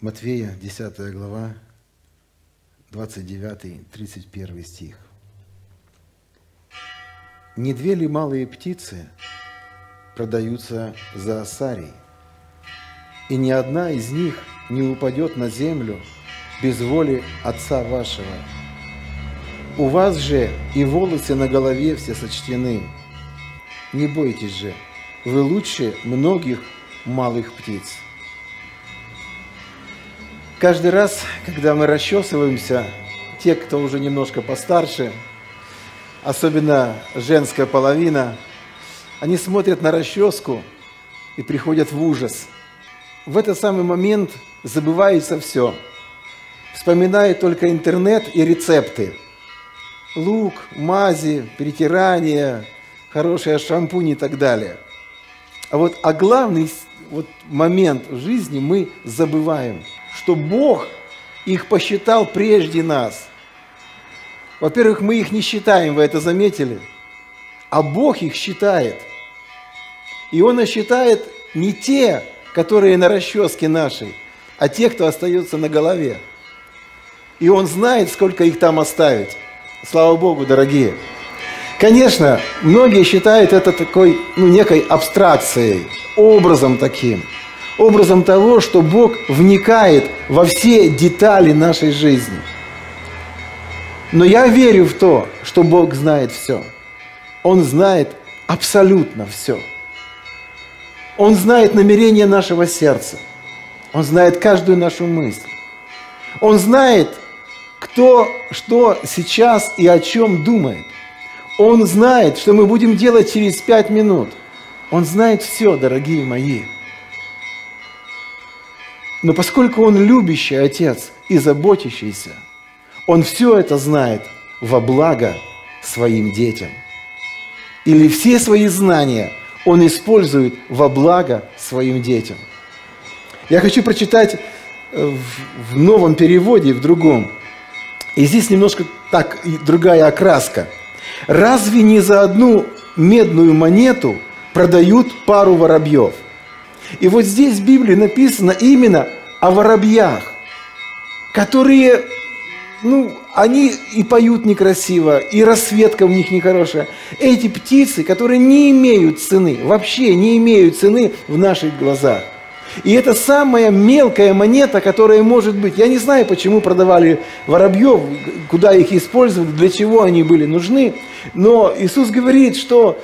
Матвея, 10 глава, 29-31 стих. «Не две ли малые птицы продаются за осарий, и ни одна из них не упадет на землю без воли Отца вашего. У вас же и волосы на голове все сочтены. Не бойтесь же, вы лучше многих малых птиц. Каждый раз, когда мы расчесываемся, те, кто уже немножко постарше, особенно женская половина, они смотрят на расческу и приходят в ужас. В этот самый момент забывается все. Вспоминают только интернет и рецепты. Лук, мази, перетирание, хороший шампунь и так далее. А вот а главный вот момент в жизни мы забываем, что Бог их посчитал прежде нас. Во-первых, мы их не считаем, вы это заметили, а Бог их считает. И Он их считает не те, которые на расческе нашей, а те, кто остается на голове. И Он знает, сколько их там оставить. Слава Богу, дорогие. Конечно, многие считают это такой, ну, некой абстракцией, образом таким, образом того, что Бог вникает во все детали нашей жизни. Но я верю в то, что Бог знает все. Он знает абсолютно все. Он знает намерение нашего сердца. Он знает каждую нашу мысль. Он знает, кто что сейчас и о чем думает. Он знает, что мы будем делать через пять минут. Он знает все, дорогие мои. Но поскольку Он любящий Отец и заботящийся, Он все это знает во благо своим детям. Или все свои знания Он использует во благо своим детям. Я хочу прочитать э, в новом переводе, в другом. И здесь немножко так другая окраска – Разве не за одну медную монету продают пару воробьев? И вот здесь в Библии написано именно о воробьях, которые, ну, они и поют некрасиво, и расцветка у них нехорошая. Эти птицы, которые не имеют цены, вообще не имеют цены в наших глазах. И это самая мелкая монета, которая может быть. Я не знаю, почему продавали воробьев, куда их использовали, для чего они были нужны. Но Иисус говорит, что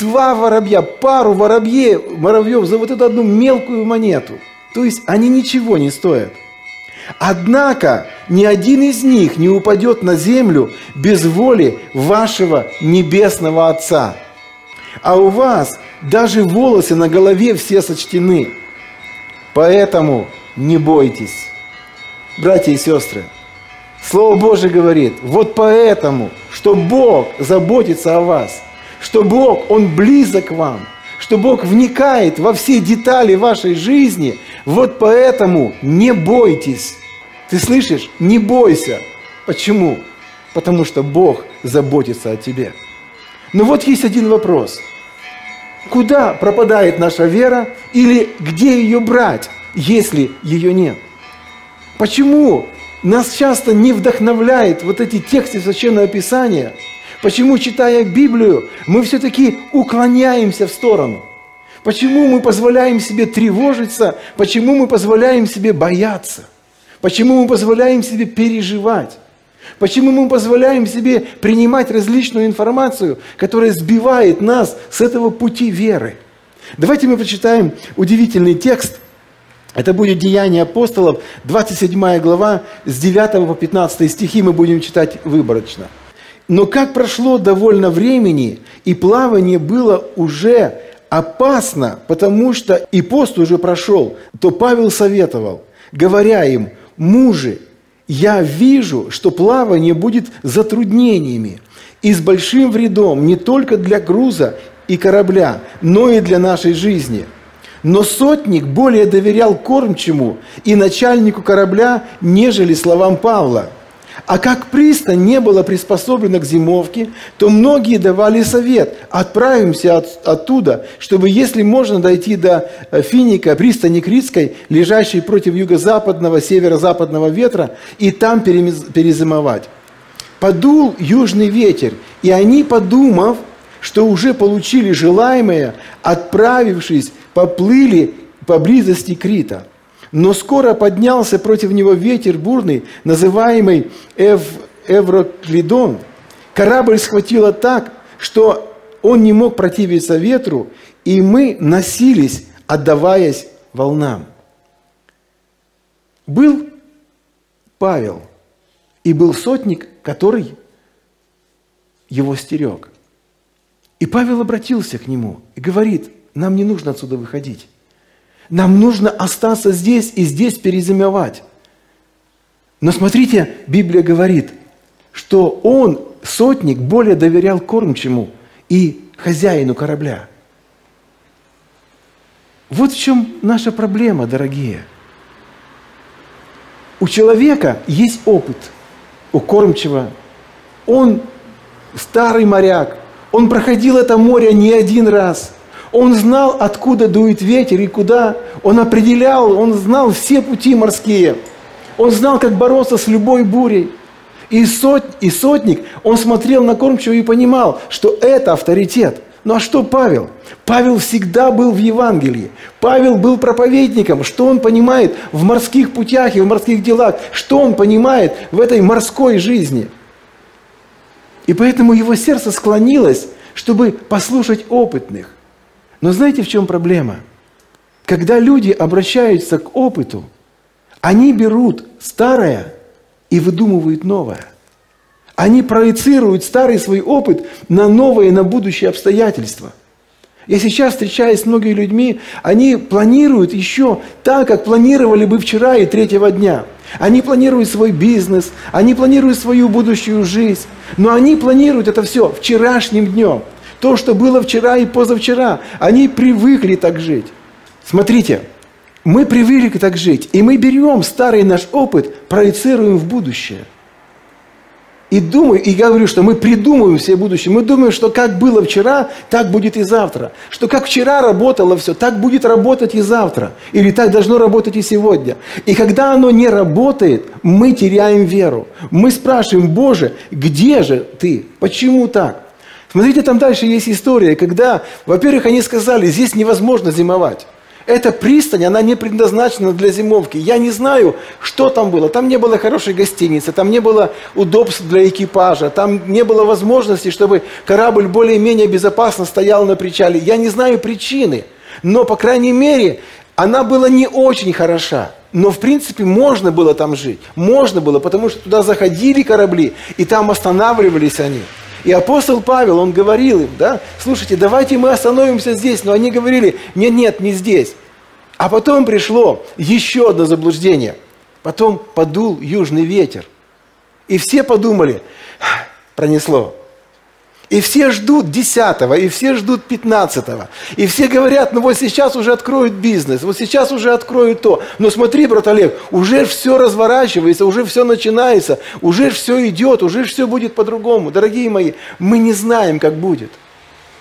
два воробья, пару воробьев, воробьев за вот эту одну мелкую монету. То есть они ничего не стоят. Однако ни один из них не упадет на землю без воли вашего небесного Отца. А у вас даже волосы на голове все сочтены – Поэтому не бойтесь. Братья и сестры, Слово Божье говорит, вот поэтому, что Бог заботится о вас, что Бог, Он близок к вам, что Бог вникает во все детали вашей жизни, вот поэтому не бойтесь. Ты слышишь? Не бойся. Почему? Потому что Бог заботится о тебе. Но вот есть один вопрос – Куда пропадает наша вера или где ее брать, если ее нет? Почему нас часто не вдохновляет вот эти тексты Священного Писания? Почему, читая Библию, мы все-таки уклоняемся в сторону? Почему мы позволяем себе тревожиться? Почему мы позволяем себе бояться? Почему мы позволяем себе переживать? Почему мы позволяем себе принимать различную информацию, которая сбивает нас с этого пути веры? Давайте мы прочитаем удивительный текст. Это будет Деяние апостолов, 27 глава, с 9 по 15 стихи мы будем читать выборочно. Но как прошло довольно времени, и плавание было уже опасно, потому что и пост уже прошел, то Павел советовал, говоря им, мужи, я вижу, что плавание будет затруднениями и с большим вредом не только для груза и корабля, но и для нашей жизни. Но сотник более доверял кормчему и начальнику корабля, нежели словам Павла. А как пристань не была приспособлена к зимовке, то многие давали совет, отправимся от, оттуда, чтобы, если можно, дойти до э, Финика, пристани Критской, лежащей против юго-западного, северо-западного ветра, и там перезимовать. Подул южный ветер, и они, подумав, что уже получили желаемое, отправившись, поплыли поблизости Крита – но скоро поднялся против него ветер бурный, называемый Эв, Эвроклидон. Корабль схватило так, что он не мог противиться ветру, и мы носились, отдаваясь волнам. Был Павел, и был сотник, который его стерег. И Павел обратился к нему и говорит, нам не нужно отсюда выходить. Нам нужно остаться здесь и здесь перезимовать. Но смотрите, Библия говорит, что он, сотник, более доверял кормчему и хозяину корабля. Вот в чем наша проблема, дорогие. У человека есть опыт, у кормчего. Он старый моряк, он проходил это море не один раз – он знал, откуда дует ветер и куда. Он определял, он знал все пути морские. Он знал, как бороться с любой бурей. И, сот, и сотник, он смотрел на кормчего и понимал, что это авторитет. Ну а что Павел? Павел всегда был в Евангелии. Павел был проповедником. Что он понимает в морских путях и в морских делах? Что он понимает в этой морской жизни? И поэтому его сердце склонилось, чтобы послушать опытных. Но знаете, в чем проблема? Когда люди обращаются к опыту, они берут старое и выдумывают новое. Они проецируют старый свой опыт на новые, на будущие обстоятельства. Я сейчас встречаюсь с многими людьми, они планируют еще так, как планировали бы вчера и третьего дня. Они планируют свой бизнес, они планируют свою будущую жизнь, но они планируют это все вчерашним днем – то, что было вчера и позавчера. Они привыкли так жить. Смотрите, мы привыкли так жить, и мы берем старый наш опыт, проецируем в будущее. И думаю, и говорю, что мы придумываем все будущее. Мы думаем, что как было вчера, так будет и завтра. Что как вчера работало все, так будет работать и завтра. Или так должно работать и сегодня. И когда оно не работает, мы теряем веру. Мы спрашиваем, Боже, где же ты? Почему так? Смотрите, там дальше есть история, когда, во-первых, они сказали, здесь невозможно зимовать. Эта пристань, она не предназначена для зимовки. Я не знаю, что там было. Там не было хорошей гостиницы, там не было удобств для экипажа, там не было возможности, чтобы корабль более-менее безопасно стоял на причале. Я не знаю причины, но, по крайней мере, она была не очень хороша. Но, в принципе, можно было там жить. Можно было, потому что туда заходили корабли, и там останавливались они. И апостол Павел, он говорил им, да, слушайте, давайте мы остановимся здесь. Но они говорили, нет, нет, не здесь. А потом пришло еще одно заблуждение. Потом подул южный ветер. И все подумали, пронесло. И все ждут десятого, и все ждут пятнадцатого. И все говорят, ну вот сейчас уже откроют бизнес, вот сейчас уже откроют то. Но смотри, брат Олег, уже все разворачивается, уже все начинается, уже все идет, уже все будет по-другому. Дорогие мои, мы не знаем, как будет.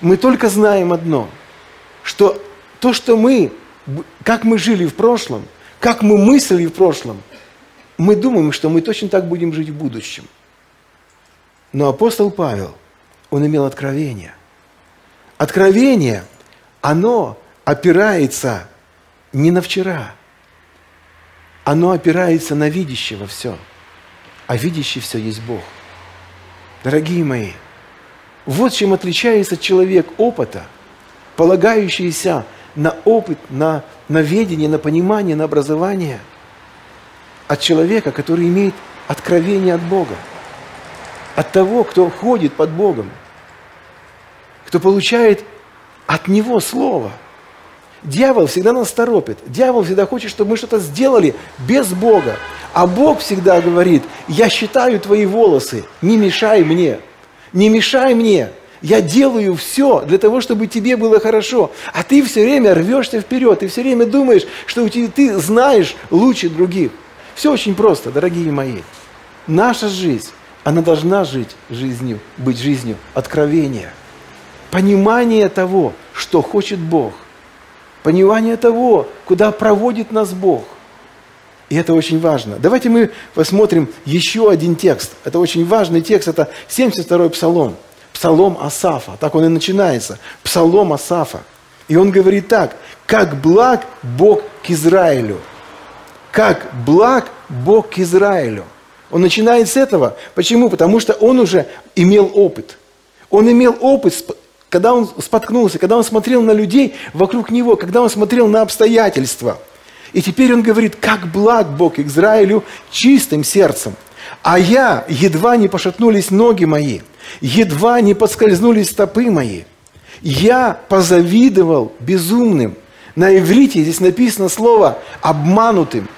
Мы только знаем одно, что то, что мы, как мы жили в прошлом, как мы мыслили в прошлом, мы думаем, что мы точно так будем жить в будущем. Но апостол Павел – он имел откровение. Откровение, оно опирается не на вчера, оно опирается на видящего все. А видящий все есть Бог. Дорогие мои, вот чем отличается человек опыта, полагающийся на опыт, на, на ведение, на понимание, на образование, от человека, который имеет откровение от Бога, от того, кто ходит под Богом – кто получает от Него Слово. Дьявол всегда нас торопит. Дьявол всегда хочет, чтобы мы что-то сделали без Бога. А Бог всегда говорит, я считаю твои волосы, не мешай мне. Не мешай мне. Я делаю все для того, чтобы тебе было хорошо. А ты все время рвешься вперед, ты все время думаешь, что ты знаешь лучше других. Все очень просто, дорогие мои. наша жизнь, она должна жить жизнью, быть жизнью откровения. Понимание того, что хочет Бог. Понимание того, куда проводит нас Бог. И это очень важно. Давайте мы посмотрим еще один текст. Это очень важный текст. Это 72-й псалом. Псалом Асафа. Так он и начинается. Псалом Асафа. И он говорит так. «Как благ Бог к Израилю». Как благ Бог к Израилю. Он начинает с этого. Почему? Потому что он уже имел опыт. Он имел опыт, когда он споткнулся, когда он смотрел на людей вокруг него, когда он смотрел на обстоятельства. И теперь он говорит, как благ Бог Израилю чистым сердцем. А я, едва не пошатнулись ноги мои, едва не подскользнулись стопы мои. Я позавидовал безумным. На иврите здесь написано слово «обманутым».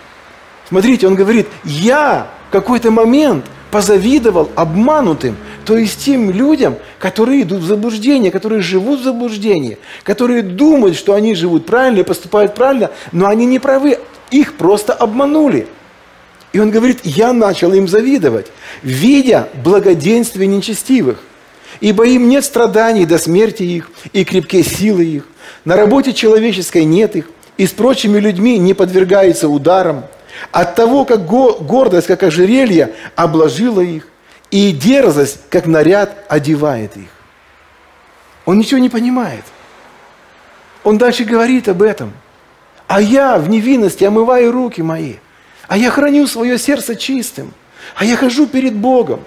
Смотрите, он говорит, я какой-то момент позавидовал обманутым, то есть тем людям, которые идут в заблуждение, которые живут в заблуждении, которые думают, что они живут правильно и поступают правильно, но они не правы, их просто обманули. И он говорит, я начал им завидовать, видя благоденствие нечестивых. Ибо им нет страданий до смерти их, и крепкие силы их. На работе человеческой нет их, и с прочими людьми не подвергается ударам. От того, как гордость, как ожерелье, обложила их, и дерзость, как наряд, одевает их. Он ничего не понимает. Он дальше говорит об этом. А я в невинности омываю руки мои. А я храню свое сердце чистым. А я хожу перед Богом.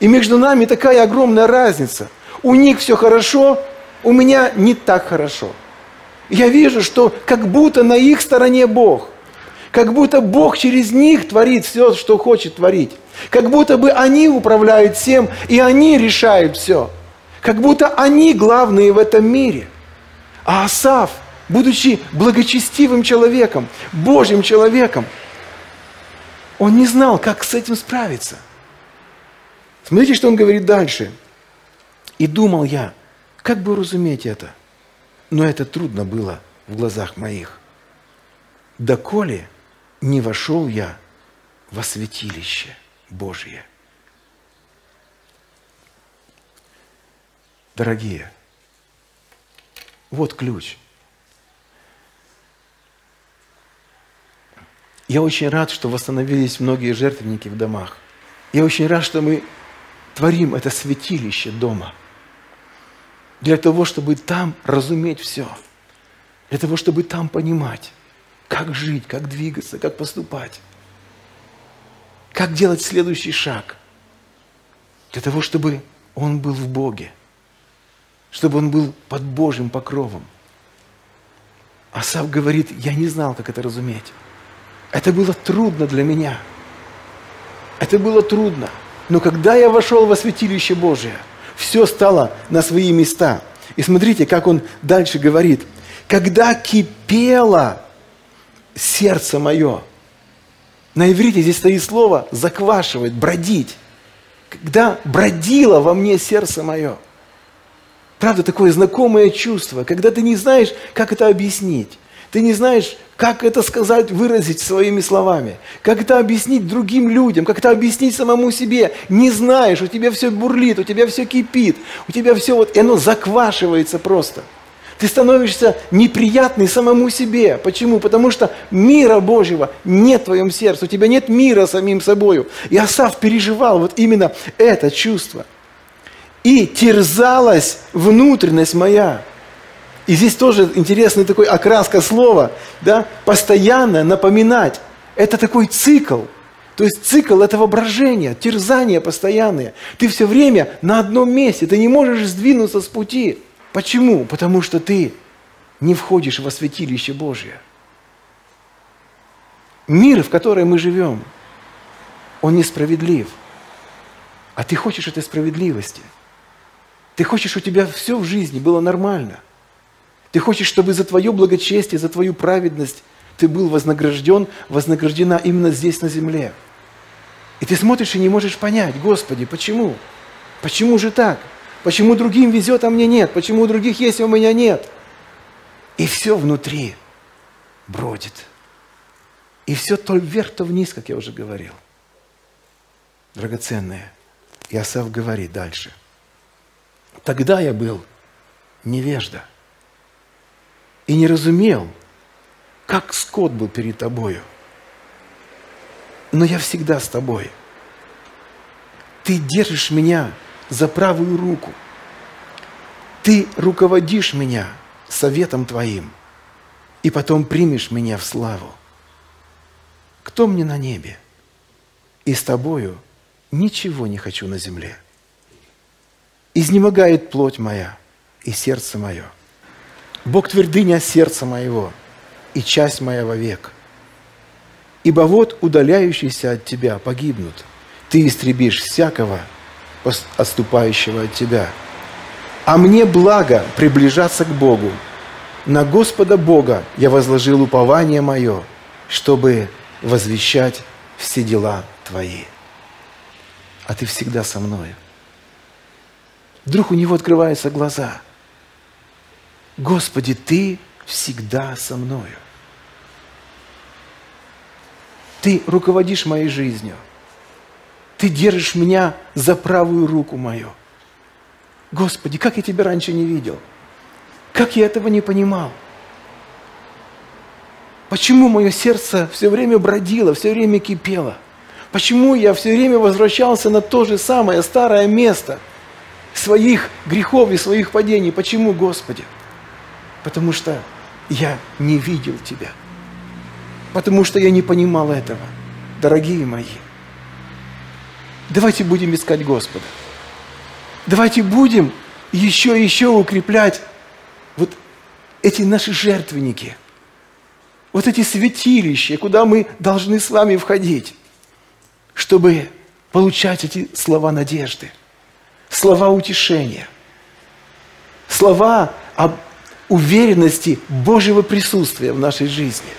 И между нами такая огромная разница. У них все хорошо, у меня не так хорошо. Я вижу, что как будто на их стороне Бог – как будто Бог через них творит все, что хочет творить. Как будто бы они управляют всем, и они решают все. Как будто они главные в этом мире. А Асав, будучи благочестивым человеком, Божьим человеком, он не знал, как с этим справиться. Смотрите, что он говорит дальше. «И думал я, как бы разуметь это? Но это трудно было в глазах моих. Доколе не вошел я во святилище Божье. Дорогие, вот ключ. Я очень рад, что восстановились многие жертвенники в домах. Я очень рад, что мы творим это святилище дома. Для того, чтобы там разуметь все. Для того, чтобы там понимать. Как жить, как двигаться, как поступать. Как делать следующий шаг. Для того, чтобы он был в Боге. Чтобы он был под Божьим покровом. Асав говорит, я не знал, как это разуметь. Это было трудно для меня. Это было трудно. Но когда я вошел во святилище Божие, все стало на свои места. И смотрите, как он дальше говорит. Когда кипела сердце мое. На иврите здесь стоит слово «заквашивать», «бродить». Когда бродило во мне сердце мое. Правда, такое знакомое чувство, когда ты не знаешь, как это объяснить. Ты не знаешь, как это сказать, выразить своими словами. Как это объяснить другим людям, как это объяснить самому себе. Не знаешь, у тебя все бурлит, у тебя все кипит, у тебя все вот, и оно заквашивается просто – ты становишься неприятный самому себе. Почему? Потому что мира Божьего нет в твоем сердце. У тебя нет мира самим собою. И Асав переживал вот именно это чувство. И терзалась внутренность моя. И здесь тоже интересный такой окраска слова, да, постоянно напоминать. Это такой цикл. То есть цикл этого брожения, терзания постоянные. Ты все время на одном месте, ты не можешь сдвинуться с пути. Почему? Потому что ты не входишь во святилище Божье. Мир, в котором мы живем, он несправедлив. А ты хочешь этой справедливости. Ты хочешь, у тебя все в жизни было нормально. Ты хочешь, чтобы за твое благочестие, за твою праведность ты был вознагражден, вознаграждена именно здесь, на земле. И ты смотришь и не можешь понять, Господи, почему? Почему же так? Почему другим везет, а мне нет? Почему у других есть, а у меня нет? И все внутри бродит. И все то вверх, то вниз, как я уже говорил. драгоценные. Иосаф говорит дальше. Тогда я был невежда и не разумел, как скот был перед тобою. Но я всегда с тобой. Ты держишь меня за правую руку. Ты руководишь меня советом Твоим, и потом примешь меня в славу. Кто мне на небе? И с Тобою ничего не хочу на земле. Изнемогает плоть моя и сердце мое. Бог твердыня сердца моего и часть моя вовек. Ибо вот удаляющиеся от Тебя погибнут. Ты истребишь всякого, отступающего от Тебя. А мне благо приближаться к Богу. На Господа Бога я возложил упование мое, чтобы возвещать все дела Твои. А Ты всегда со мной. Вдруг у него открываются глаза. Господи, Ты всегда со мною. Ты руководишь моей жизнью. Ты держишь меня за правую руку мою. Господи, как я Тебя раньше не видел? Как я этого не понимал? Почему мое сердце все время бродило, все время кипело? Почему я все время возвращался на то же самое старое место своих грехов и своих падений? Почему, Господи? Потому что я не видел Тебя. Потому что я не понимал этого. Дорогие мои, давайте будем искать Господа. Давайте будем еще и еще укреплять вот эти наши жертвенники, вот эти святилища, куда мы должны с вами входить, чтобы получать эти слова надежды, слова утешения, слова об уверенности Божьего присутствия в нашей жизни.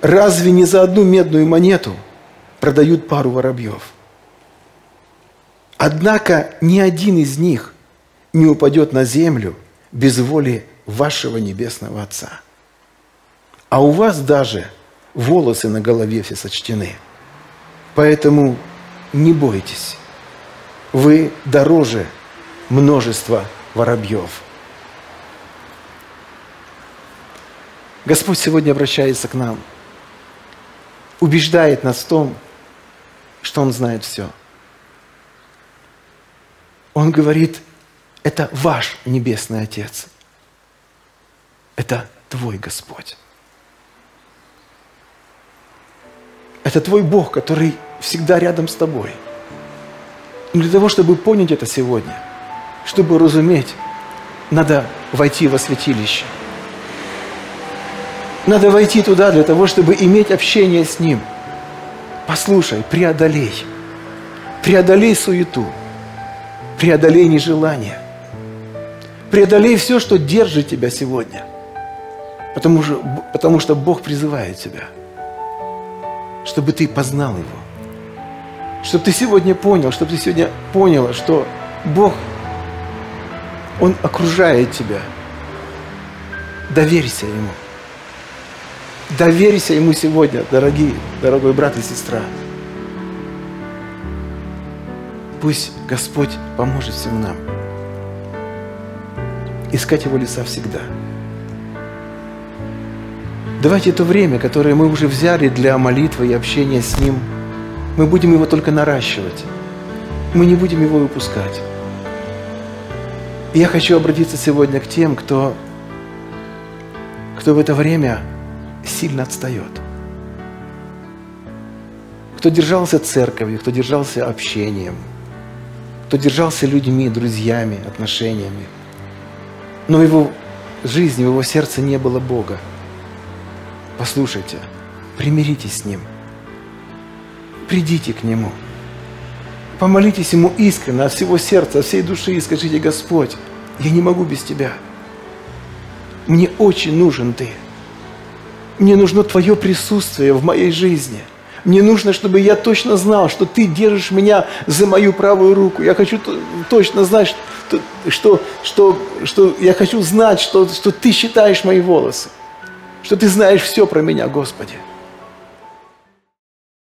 Разве не за одну медную монету продают пару воробьев – Однако ни один из них не упадет на землю без воли вашего Небесного Отца. А у вас даже волосы на голове все сочтены. Поэтому не бойтесь. Вы дороже множества воробьев. Господь сегодня обращается к нам, убеждает нас в том, что Он знает все – он говорит, это ваш Небесный Отец. Это твой Господь. Это твой Бог, который всегда рядом с тобой. И для того, чтобы понять это сегодня, чтобы разуметь, надо войти во святилище. Надо войти туда для того, чтобы иметь общение с Ним. Послушай, преодолей. Преодолей суету преодолей нежелание. Преодолей все, что держит тебя сегодня. Потому что, потому что Бог призывает тебя, чтобы ты познал Его. Чтобы ты сегодня понял, чтобы ты сегодня поняла, что Бог, Он окружает тебя. Доверься Ему. Доверься Ему сегодня, дорогие, дорогой брат и сестра. Пусть Господь поможет всем нам искать Его лица всегда. Давайте это время, которое мы уже взяли для молитвы и общения с Ним, мы будем его только наращивать. Мы не будем его выпускать. И я хочу обратиться сегодня к тем, кто, кто в это время сильно отстает. Кто держался церковью, кто держался общением – кто держался людьми, друзьями, отношениями. Но в его жизни, в его сердце не было Бога. Послушайте, примиритесь с Ним. Придите к Нему. Помолитесь Ему искренне, от всего сердца, от всей души и скажите, Господь, я не могу без Тебя. Мне очень нужен Ты. Мне нужно Твое присутствие в моей жизни – мне нужно, чтобы я точно знал, что ты держишь меня за мою правую руку. Я хочу точно знать, что, что, что, что я хочу знать, что, что ты считаешь мои волосы. Что ты знаешь все про меня, Господи.